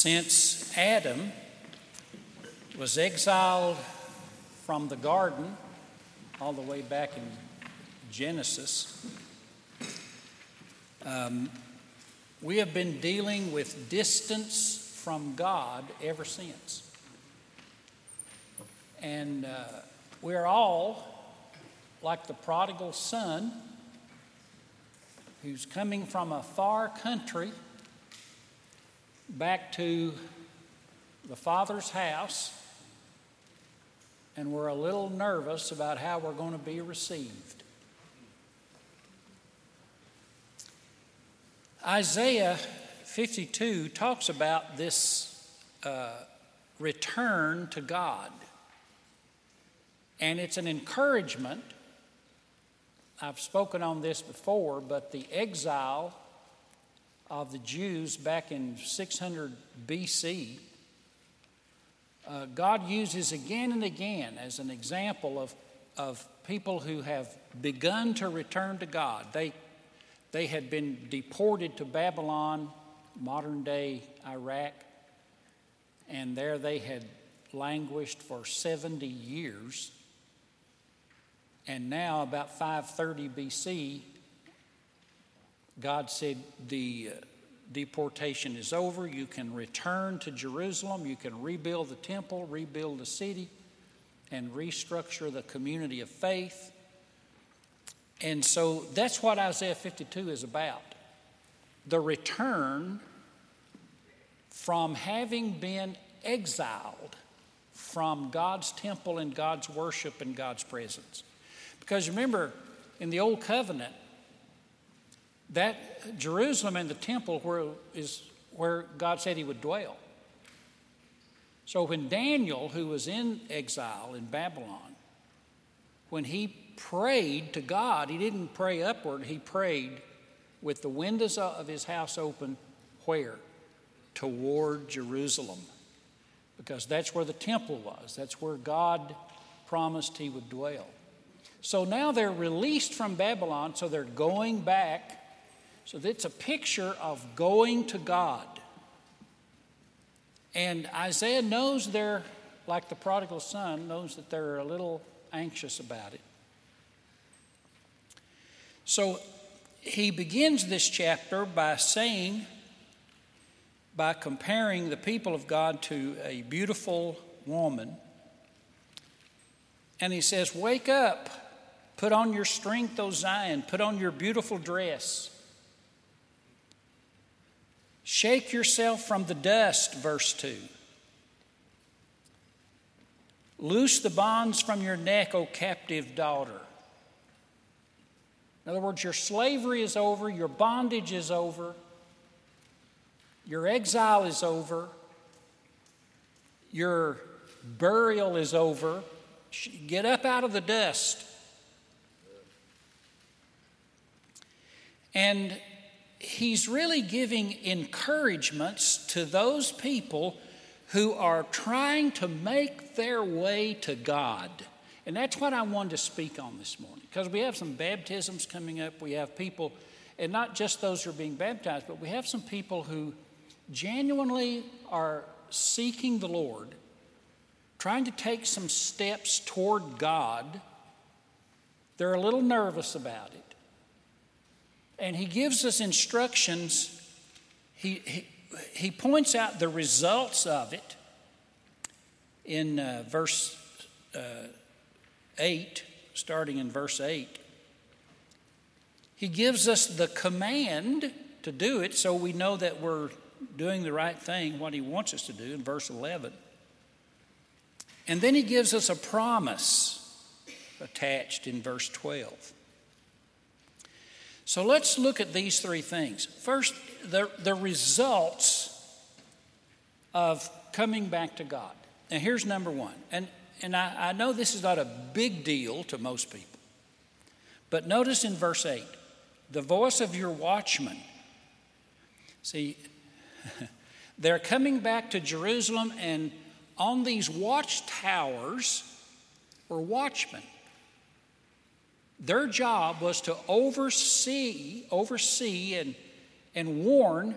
Since Adam was exiled from the garden all the way back in Genesis, um, we have been dealing with distance from God ever since. And uh, we're all like the prodigal son who's coming from a far country back to the Father's house, and we're a little nervous about how we're going to be received. Isaiah 52 talks about this uh, return to God. And it's an encouragement. I've spoken on this before, but the exile of the Jews back in 600 BC, uh, God uses again and again as an example of, of people who have begun to return to God. They, they had been deported to Babylon, modern day Iraq, and there they had languished for 70 years. And now, about 530 BC, God said the uh, deportation is over. You can return to Jerusalem. You can rebuild the temple, rebuild the city, and restructure the community of faith. And so that's what Isaiah 52 is about the return from having been exiled from God's temple and God's worship and God's presence. Because remember, in the Old Covenant, that Jerusalem and the temple where is where God said he would dwell. So when Daniel, who was in exile in Babylon, when he prayed to God, he didn't pray upward, he prayed with the windows of his house open where? Toward Jerusalem. Because that's where the temple was. That's where God promised he would dwell. So now they're released from Babylon, so they're going back so it's a picture of going to God. And Isaiah knows they're, like the prodigal son, knows that they're a little anxious about it. So he begins this chapter by saying, by comparing the people of God to a beautiful woman. And he says, Wake up, put on your strength, O Zion, put on your beautiful dress. Shake yourself from the dust, verse 2. Loose the bonds from your neck, O captive daughter. In other words, your slavery is over, your bondage is over, your exile is over, your burial is over. Get up out of the dust. And he's really giving encouragements to those people who are trying to make their way to God. And that's what I wanted to speak on this morning because we have some baptisms coming up. We have people, and not just those who are being baptized, but we have some people who genuinely are seeking the Lord, trying to take some steps toward God. They're a little nervous about it and he gives us instructions. He, he, he points out the results of it in uh, verse uh, 8, starting in verse 8. He gives us the command to do it so we know that we're doing the right thing, what he wants us to do in verse 11. And then he gives us a promise attached in verse 12. So let's look at these three things. First, the, the results of coming back to God. Now, here's number one. And, and I, I know this is not a big deal to most people, but notice in verse 8 the voice of your watchman. See, they're coming back to Jerusalem, and on these watchtowers were watchmen. Their job was to oversee, oversee and, and warn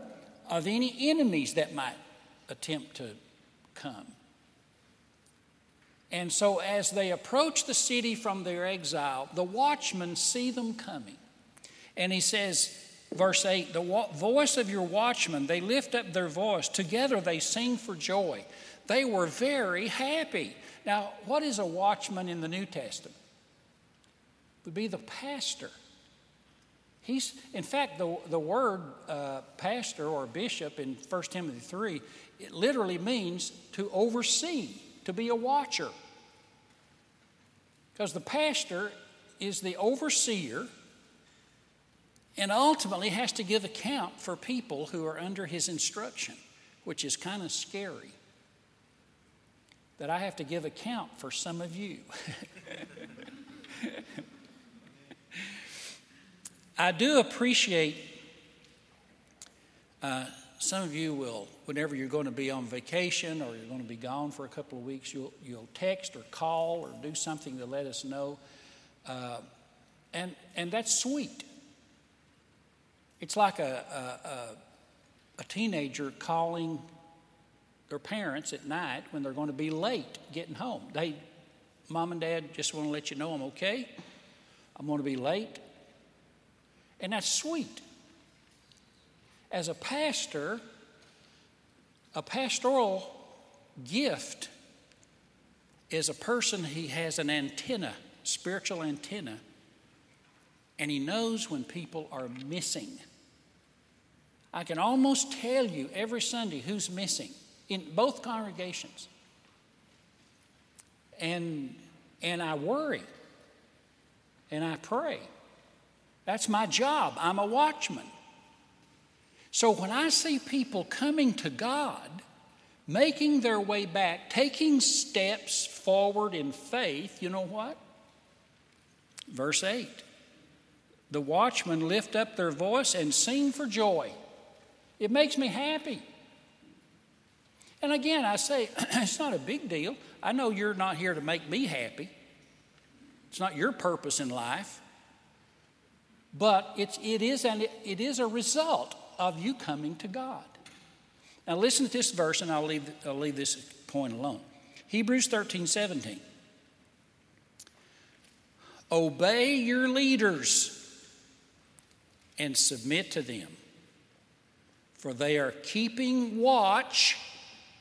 of any enemies that might attempt to come. And so, as they approach the city from their exile, the watchmen see them coming. And he says, verse 8, the voice of your watchmen, they lift up their voice. Together they sing for joy. They were very happy. Now, what is a watchman in the New Testament? Would be the pastor. He's, in fact, the, the word uh, pastor or bishop in 1 Timothy 3, it literally means to oversee, to be a watcher. Because the pastor is the overseer and ultimately has to give account for people who are under his instruction, which is kind of scary. That I have to give account for some of you. I do appreciate uh, some of you will, whenever you're going to be on vacation or you're going to be gone for a couple of weeks, you'll, you'll text or call or do something to let us know. Uh, and, and that's sweet. It's like a, a, a, a teenager calling their parents at night when they're going to be late getting home. They, mom and dad, just want to let you know I'm okay. I'm going to be late. And that's sweet as a pastor, a pastoral gift is a person who has an antenna, spiritual antenna, and he knows when people are missing. I can almost tell you every Sunday who's missing in both congregations. And, and I worry and I pray. That's my job. I'm a watchman. So when I see people coming to God, making their way back, taking steps forward in faith, you know what? Verse 8 The watchmen lift up their voice and sing for joy. It makes me happy. And again, I say, it's not a big deal. I know you're not here to make me happy, it's not your purpose in life. But it's, it, is and it is a result of you coming to God. Now, listen to this verse, and I'll leave, I'll leave this point alone. Hebrews 13 17. Obey your leaders and submit to them, for they are keeping watch.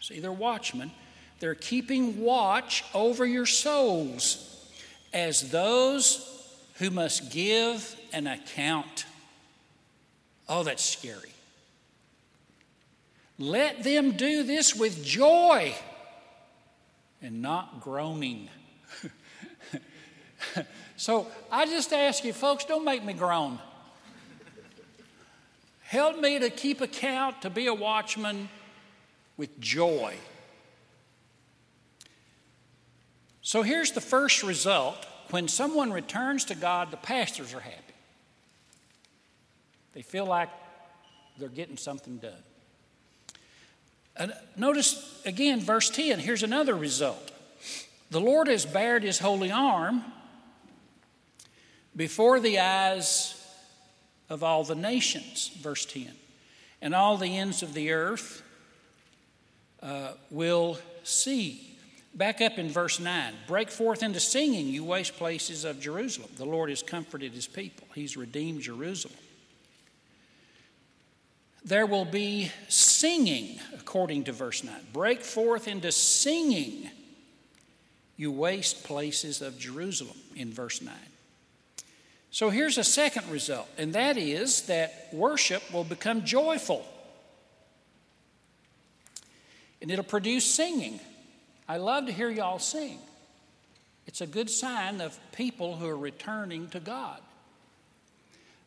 See, they're watchmen. They're keeping watch over your souls as those who must give an account. Oh, that's scary. Let them do this with joy and not groaning. so I just ask you, folks, don't make me groan. Help me to keep account, to be a watchman with joy. So here's the first result. When someone returns to God, the pastors are happy. They feel like they're getting something done. And notice again, verse 10, here's another result. The Lord has bared his holy arm before the eyes of all the nations, verse 10. And all the ends of the earth uh, will see. Back up in verse 9 break forth into singing, you waste places of Jerusalem. The Lord has comforted his people, he's redeemed Jerusalem. There will be singing, according to verse 9. Break forth into singing, you waste places of Jerusalem, in verse 9. So here's a second result, and that is that worship will become joyful. And it'll produce singing. I love to hear y'all sing. It's a good sign of people who are returning to God.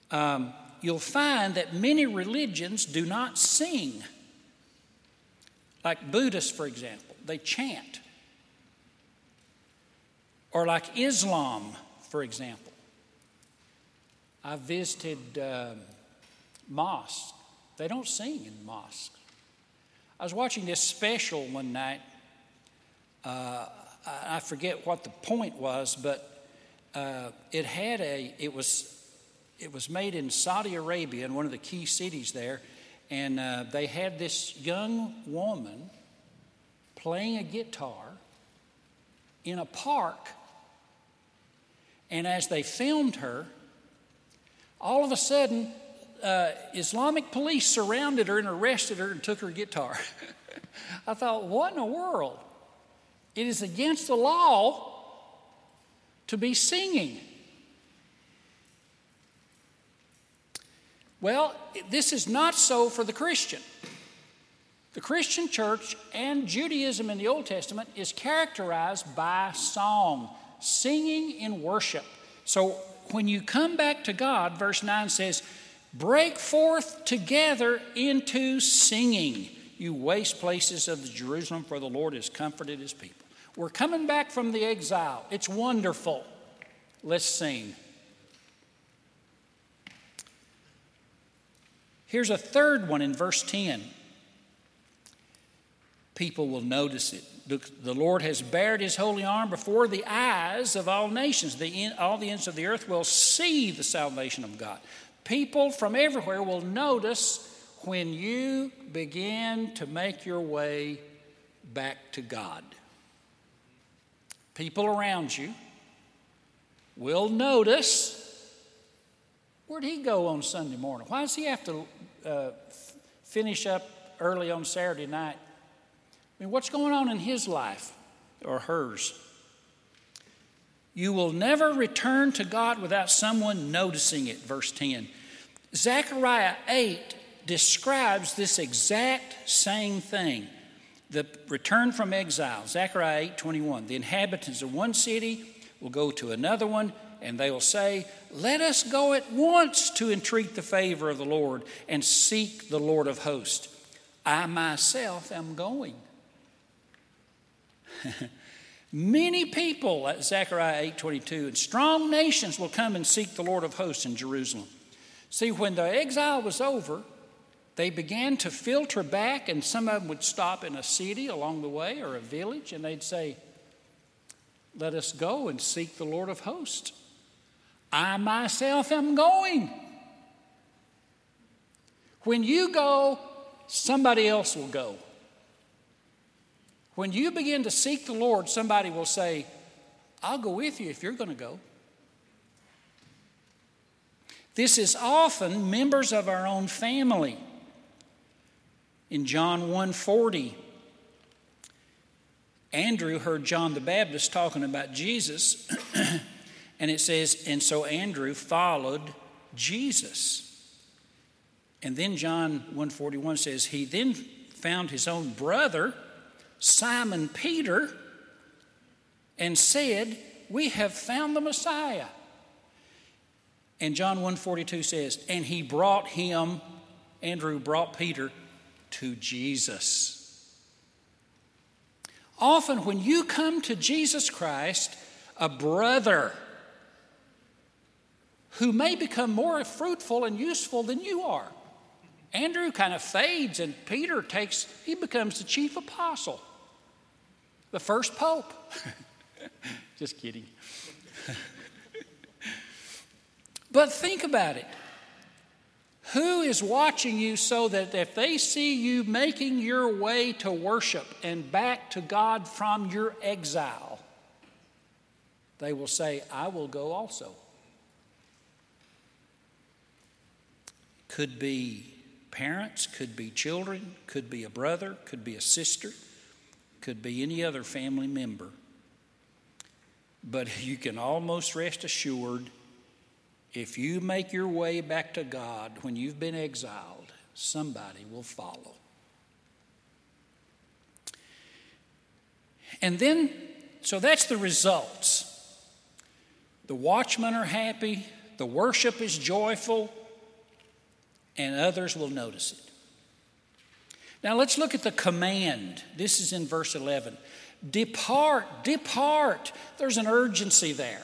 Um, you'll find that many religions do not sing. Like Buddhists, for example, they chant. Or like Islam, for example. I visited uh, mosques. They don't sing in mosques. I was watching this special one night. Uh, I forget what the point was, but uh, it had a, it was it was made in Saudi Arabia, in one of the key cities there, and uh, they had this young woman playing a guitar in a park. And as they filmed her, all of a sudden, uh, Islamic police surrounded her and arrested her and took her guitar. I thought, what in the world? It is against the law to be singing. Well, this is not so for the Christian. The Christian church and Judaism in the Old Testament is characterized by song, singing in worship. So when you come back to God, verse 9 says, Break forth together into singing, you waste places of Jerusalem, for the Lord has comforted his people. We're coming back from the exile. It's wonderful. Let's sing. Here's a third one in verse 10 people will notice it. The Lord has bared his holy arm before the eyes of all nations. The, all the ends of the earth will see the salvation of God. People from everywhere will notice when you begin to make your way back to God. People around you will notice where'd he go on Sunday morning? Why does he have to uh, finish up early on Saturday night I mean, what's going on in his life or hers? You will never return to God without someone noticing it, verse 10. Zechariah 8 describes this exact same thing the return from exile. Zechariah 8 21. The inhabitants of one city will go to another one, and they will say, Let us go at once to entreat the favor of the Lord and seek the Lord of hosts. I myself am going. Many people at Zechariah 8:22 and strong nations will come and seek the Lord of hosts in Jerusalem. See, when the exile was over, they began to filter back, and some of them would stop in a city along the way or a village, and they'd say, Let us go and seek the Lord of hosts. I myself am going. When you go, somebody else will go. When you begin to seek the Lord, somebody will say, I'll go with you if you're going to go. This is often members of our own family. In John 1:40, Andrew heard John the Baptist talking about Jesus, and it says, and so Andrew followed Jesus. And then John 141 says, he then found his own brother Simon Peter and said, We have found the Messiah. And John 142 says, And he brought him, Andrew brought Peter to Jesus. Often, when you come to Jesus Christ, a brother who may become more fruitful and useful than you are. Andrew kind of fades, and Peter takes, he becomes the chief apostle the first pope. Just kidding. but think about it. Who is watching you so that if they see you making your way to worship and back to God from your exile, they will say, I will go also? Could be parents, could be children, could be a brother, could be a sister could be any other family member. But you can almost rest assured if you make your way back to God when you've been exiled, somebody will follow. And then, so that's the results. The watchmen are happy, the worship is joyful, and others will notice it. Now let's look at the command. This is in verse 11. Depart, depart. There's an urgency there.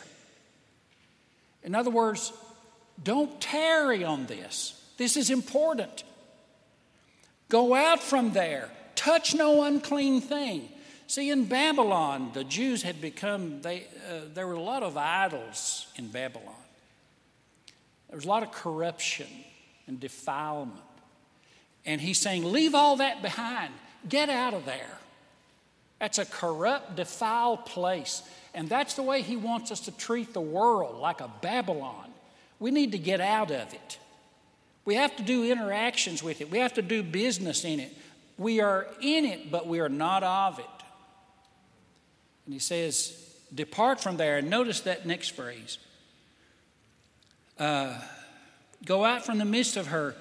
In other words, don't tarry on this. This is important. Go out from there. Touch no unclean thing. See, in Babylon, the Jews had become, they, uh, there were a lot of idols in Babylon. There was a lot of corruption and defilement. And he's saying, Leave all that behind. Get out of there. That's a corrupt, defiled place. And that's the way he wants us to treat the world, like a Babylon. We need to get out of it. We have to do interactions with it, we have to do business in it. We are in it, but we are not of it. And he says, Depart from there. And notice that next phrase uh, Go out from the midst of her,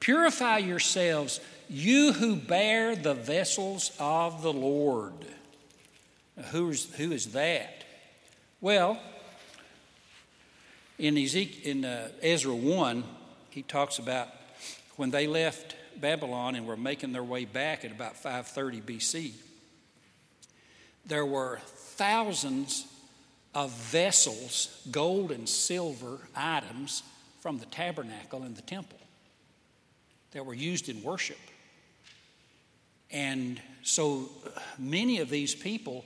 purify yourselves, you who bear the vessels of the Lord. Who is, who is that? Well, in, Ezekiel, in uh, Ezra 1, he talks about when they left Babylon and were making their way back at about 530 BC, there were thousands of vessels, gold and silver items from the tabernacle and the temple that were used in worship. And so many of these people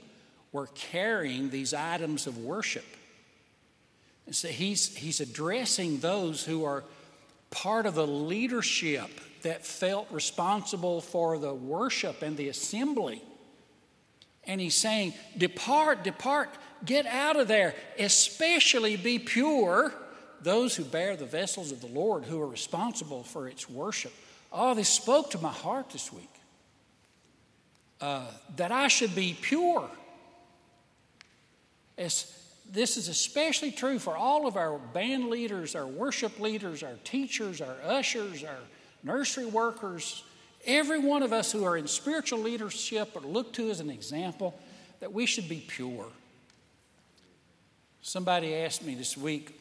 were carrying these items of worship. And so he's, he's addressing those who are part of the leadership that felt responsible for the worship and the assembly. And he's saying, Depart, depart, get out of there, especially be pure, those who bear the vessels of the Lord who are responsible for its worship. Oh, this spoke to my heart this week. Uh, that I should be pure. As, this is especially true for all of our band leaders, our worship leaders, our teachers, our ushers, our nursery workers, every one of us who are in spiritual leadership are looked to as an example that we should be pure. Somebody asked me this week,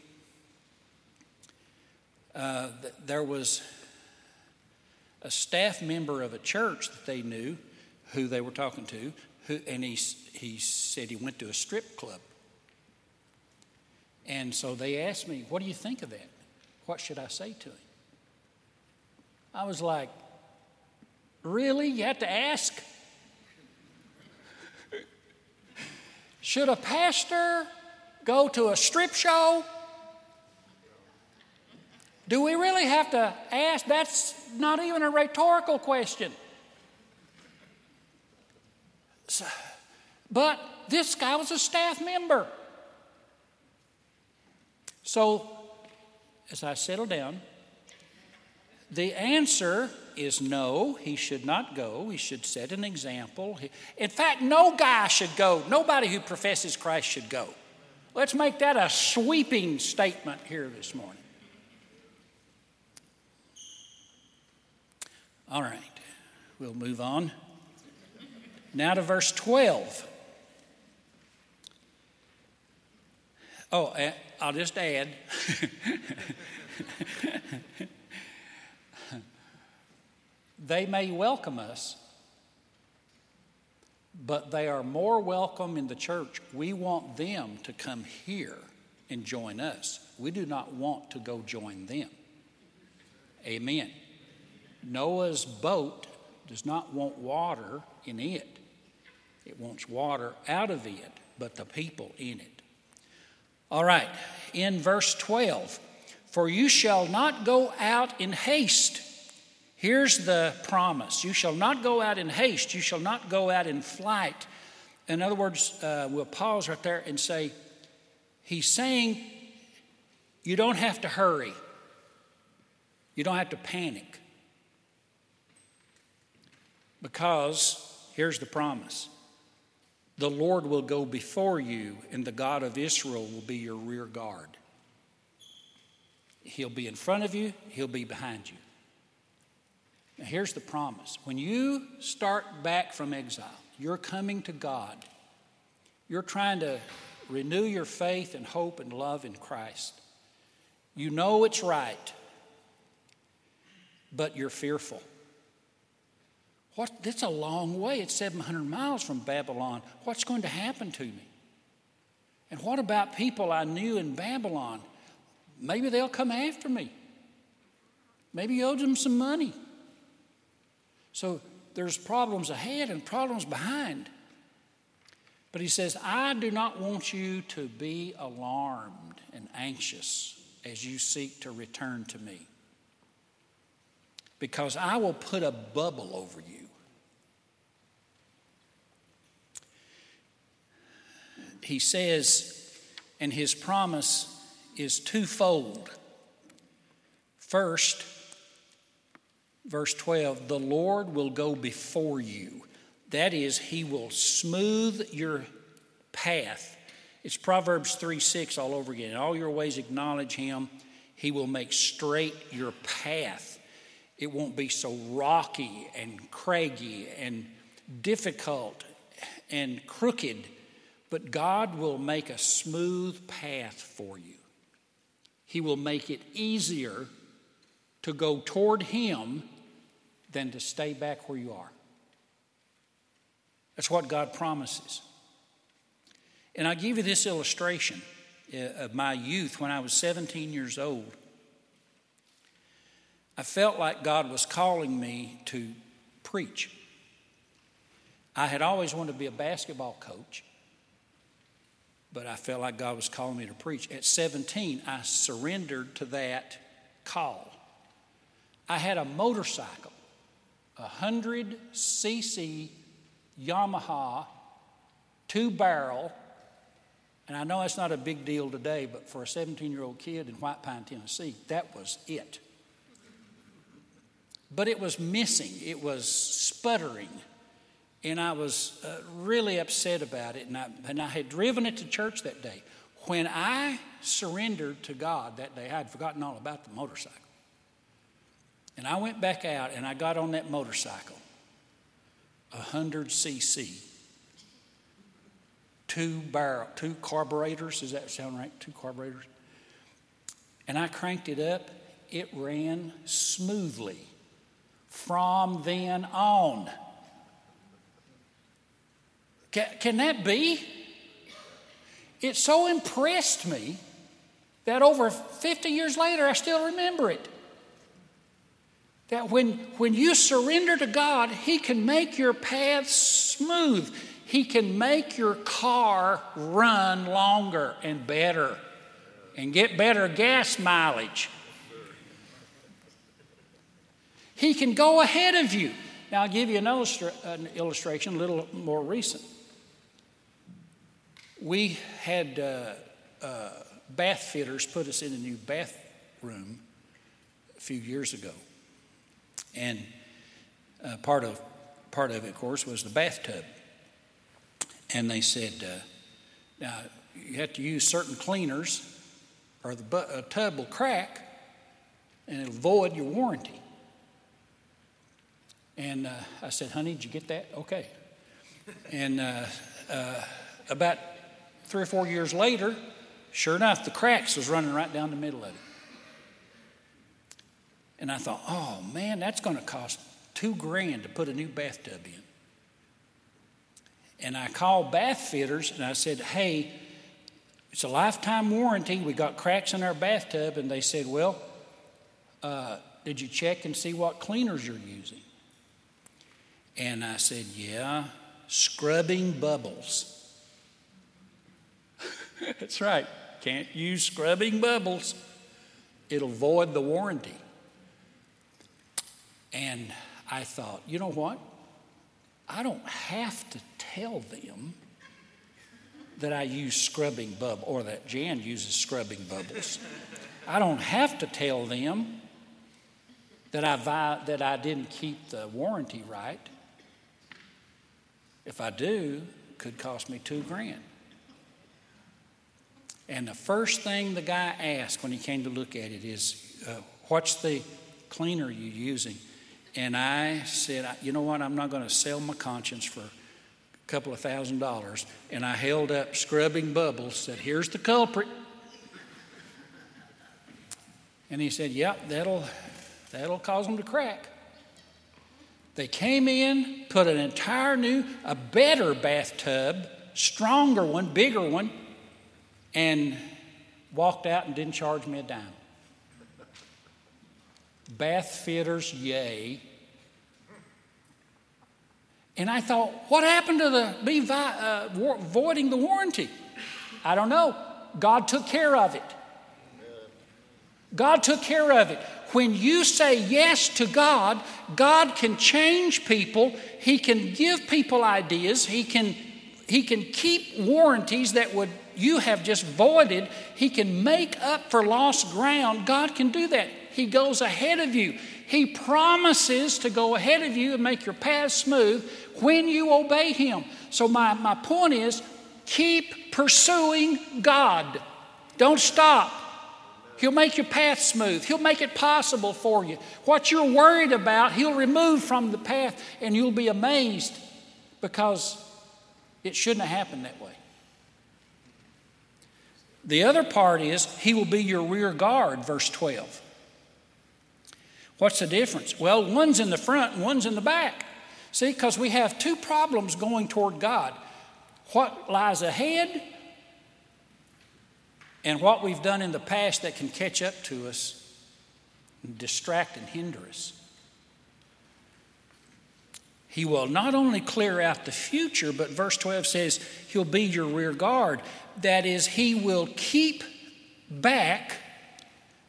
uh, there was a staff member of a church that they knew who they were talking to, who, and he, he said he went to a strip club. And so they asked me, What do you think of that? What should I say to him? I was like, Really? You have to ask? Should a pastor go to a strip show? Do we really have to ask? That's not even a rhetorical question. So, but this guy was a staff member. So, as I settle down, the answer is no, he should not go. He should set an example. In fact, no guy should go. Nobody who professes Christ should go. Let's make that a sweeping statement here this morning. All right, we'll move on. Now to verse 12. Oh, I'll just add. they may welcome us, but they are more welcome in the church. We want them to come here and join us. We do not want to go join them. Amen. Noah's boat does not want water in it, it wants water out of it, but the people in it. All right, in verse 12, for you shall not go out in haste. Here's the promise you shall not go out in haste, you shall not go out in flight. In other words, uh, we'll pause right there and say, He's saying you don't have to hurry, you don't have to panic. Because here's the promise the Lord will go before you, and the God of Israel will be your rear guard. He'll be in front of you, He'll be behind you. Now, here's the promise when you start back from exile, you're coming to God, you're trying to renew your faith and hope and love in Christ. You know it's right, but you're fearful. What, that's a long way. It's 700 miles from Babylon. What's going to happen to me? And what about people I knew in Babylon? Maybe they'll come after me. Maybe you owed them some money. So there's problems ahead and problems behind. But he says, I do not want you to be alarmed and anxious as you seek to return to me. because I will put a bubble over you. He says, and his promise is twofold. First, verse 12, the Lord will go before you. That is, he will smooth your path. It's Proverbs 3 6 all over again. In all your ways acknowledge him, he will make straight your path. It won't be so rocky and craggy and difficult and crooked, but God will make a smooth path for you. He will make it easier to go toward Him than to stay back where you are. That's what God promises. And I give you this illustration uh, of my youth when I was 17 years old. I felt like God was calling me to preach. I had always wanted to be a basketball coach, but I felt like God was calling me to preach. At 17, I surrendered to that call. I had a motorcycle, a 100 cc Yamaha two barrel and I know that's not a big deal today, but for a 17 year old kid in White Pine, Tennessee, that was it. But it was missing, it was sputtering. And I was uh, really upset about it. And I, and I had driven it to church that day. When I surrendered to God that day, I had forgotten all about the motorcycle. And I went back out and I got on that motorcycle, 100 cc two barrel, two carburetors. Does that sound right? Two carburetors. And I cranked it up. It ran smoothly from then on. Can, can that be? It so impressed me that over 50 years later, I still remember it. That when, when you surrender to God, He can make your path smooth. He can make your car run longer and better and get better gas mileage. He can go ahead of you. Now, I'll give you an, illustra- an illustration, a little more recent. We had uh, uh, bath fitters put us in a new bathroom a few years ago. And uh, part, of, part of it, of course, was the bathtub. And they said, uh, now you have to use certain cleaners or the bu- tub will crack and it'll void your warranty. And uh, I said, honey, did you get that? Okay. And uh, uh, about three or four years later, sure enough, the cracks was running right down the middle of it. And I thought, oh man, that's going to cost two grand to put a new bathtub in. And I called bath fitters and I said, hey, it's a lifetime warranty. We got cracks in our bathtub. And they said, well, uh, did you check and see what cleaners you're using? And I said, yeah, scrubbing bubbles. That's right. Can't use scrubbing bubbles. It'll void the warranty. And I thought, you know what? I don't have to tell them that I use scrubbing bubble or that Jan uses scrubbing bubbles. I don't have to tell them that I, that I didn't keep the warranty right. If I do, it could cost me two grand. And the first thing the guy asked when he came to look at it is, uh, What's the cleaner you're using? And I said, You know what? I'm not going to sell my conscience for a couple of thousand dollars, and I held up scrubbing bubbles, said, Here's the culprit. And he said, Yep, that'll, that'll cause them to crack. They came in, put an entire new, a better bathtub, stronger one, bigger one, and walked out and didn't charge me a dime. Bath fitters, yay. And I thought, what happened to the me uh, voiding the warranty? I don't know. God took care of it. God took care of it. When you say yes to God, God can change people. He can give people ideas. He can, he can keep warranties that would you have just voided. He can make up for lost ground. God can do that. He goes ahead of you. He promises to go ahead of you and make your path smooth when you obey Him. So, my, my point is keep pursuing God. Don't stop. He'll make your path smooth. He'll make it possible for you. What you're worried about, He'll remove from the path, and you'll be amazed because it shouldn't have happened that way. The other part is, He will be your rear guard, verse 12. What's the difference? Well, one's in the front and one's in the back. See, because we have two problems going toward God what lies ahead and what we've done in the past that can catch up to us distract and hinder us. He will not only clear out the future, but verse 12 says he'll be your rear guard. That is, he will keep back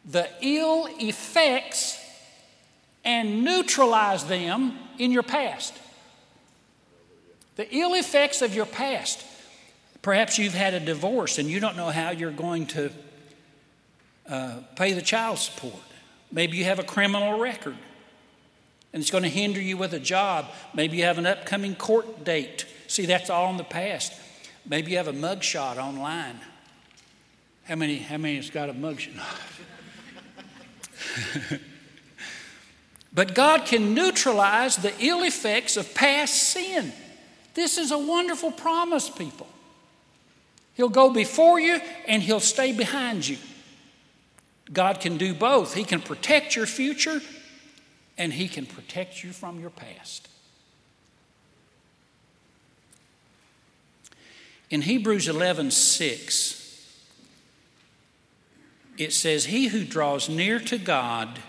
the ill effects and neutralize them in your past. The ill effects of your past. Perhaps you've had a divorce and you don't know how you're going to uh, pay the child support. Maybe you have a criminal record and it's going to hinder you with a job. Maybe you have an upcoming court date. See, that's all in the past. Maybe you have a mugshot online. How many, how many has got a mugshot? but God can neutralize the ill effects of past sin. This is a wonderful promise, people. He'll go before you and He'll stay behind you. God can do both. He can protect your future and He can protect you from your past. In Hebrews 11 6, it says, He who draws near to God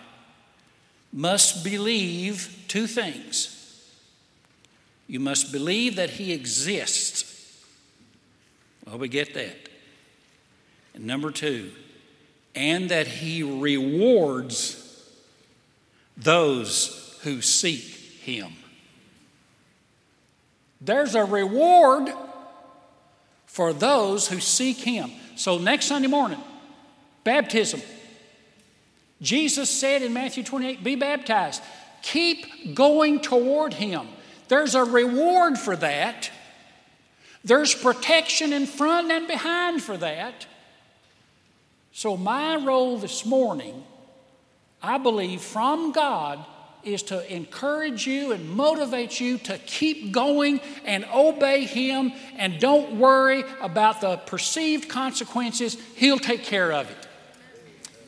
must believe two things. You must believe that He exists well, we get that. And number two, and that he rewards those who seek him. There's a reward for those who seek him. So, next Sunday morning, baptism. Jesus said in Matthew 28, Be baptized. Keep going toward him. There's a reward for that. There's protection in front and behind for that. So, my role this morning, I believe from God, is to encourage you and motivate you to keep going and obey Him and don't worry about the perceived consequences. He'll take care of it.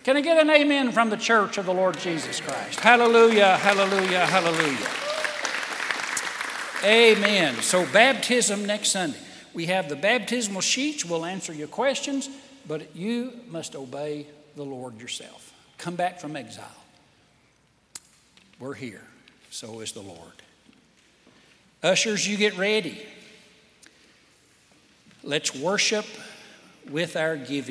Can I get an amen from the church of the Lord Jesus Christ? Hallelujah, hallelujah, hallelujah. Amen. So, baptism next Sunday. We have the baptismal sheets. We'll answer your questions, but you must obey the Lord yourself. Come back from exile. We're here. So is the Lord. Ushers, you get ready. Let's worship with our giving.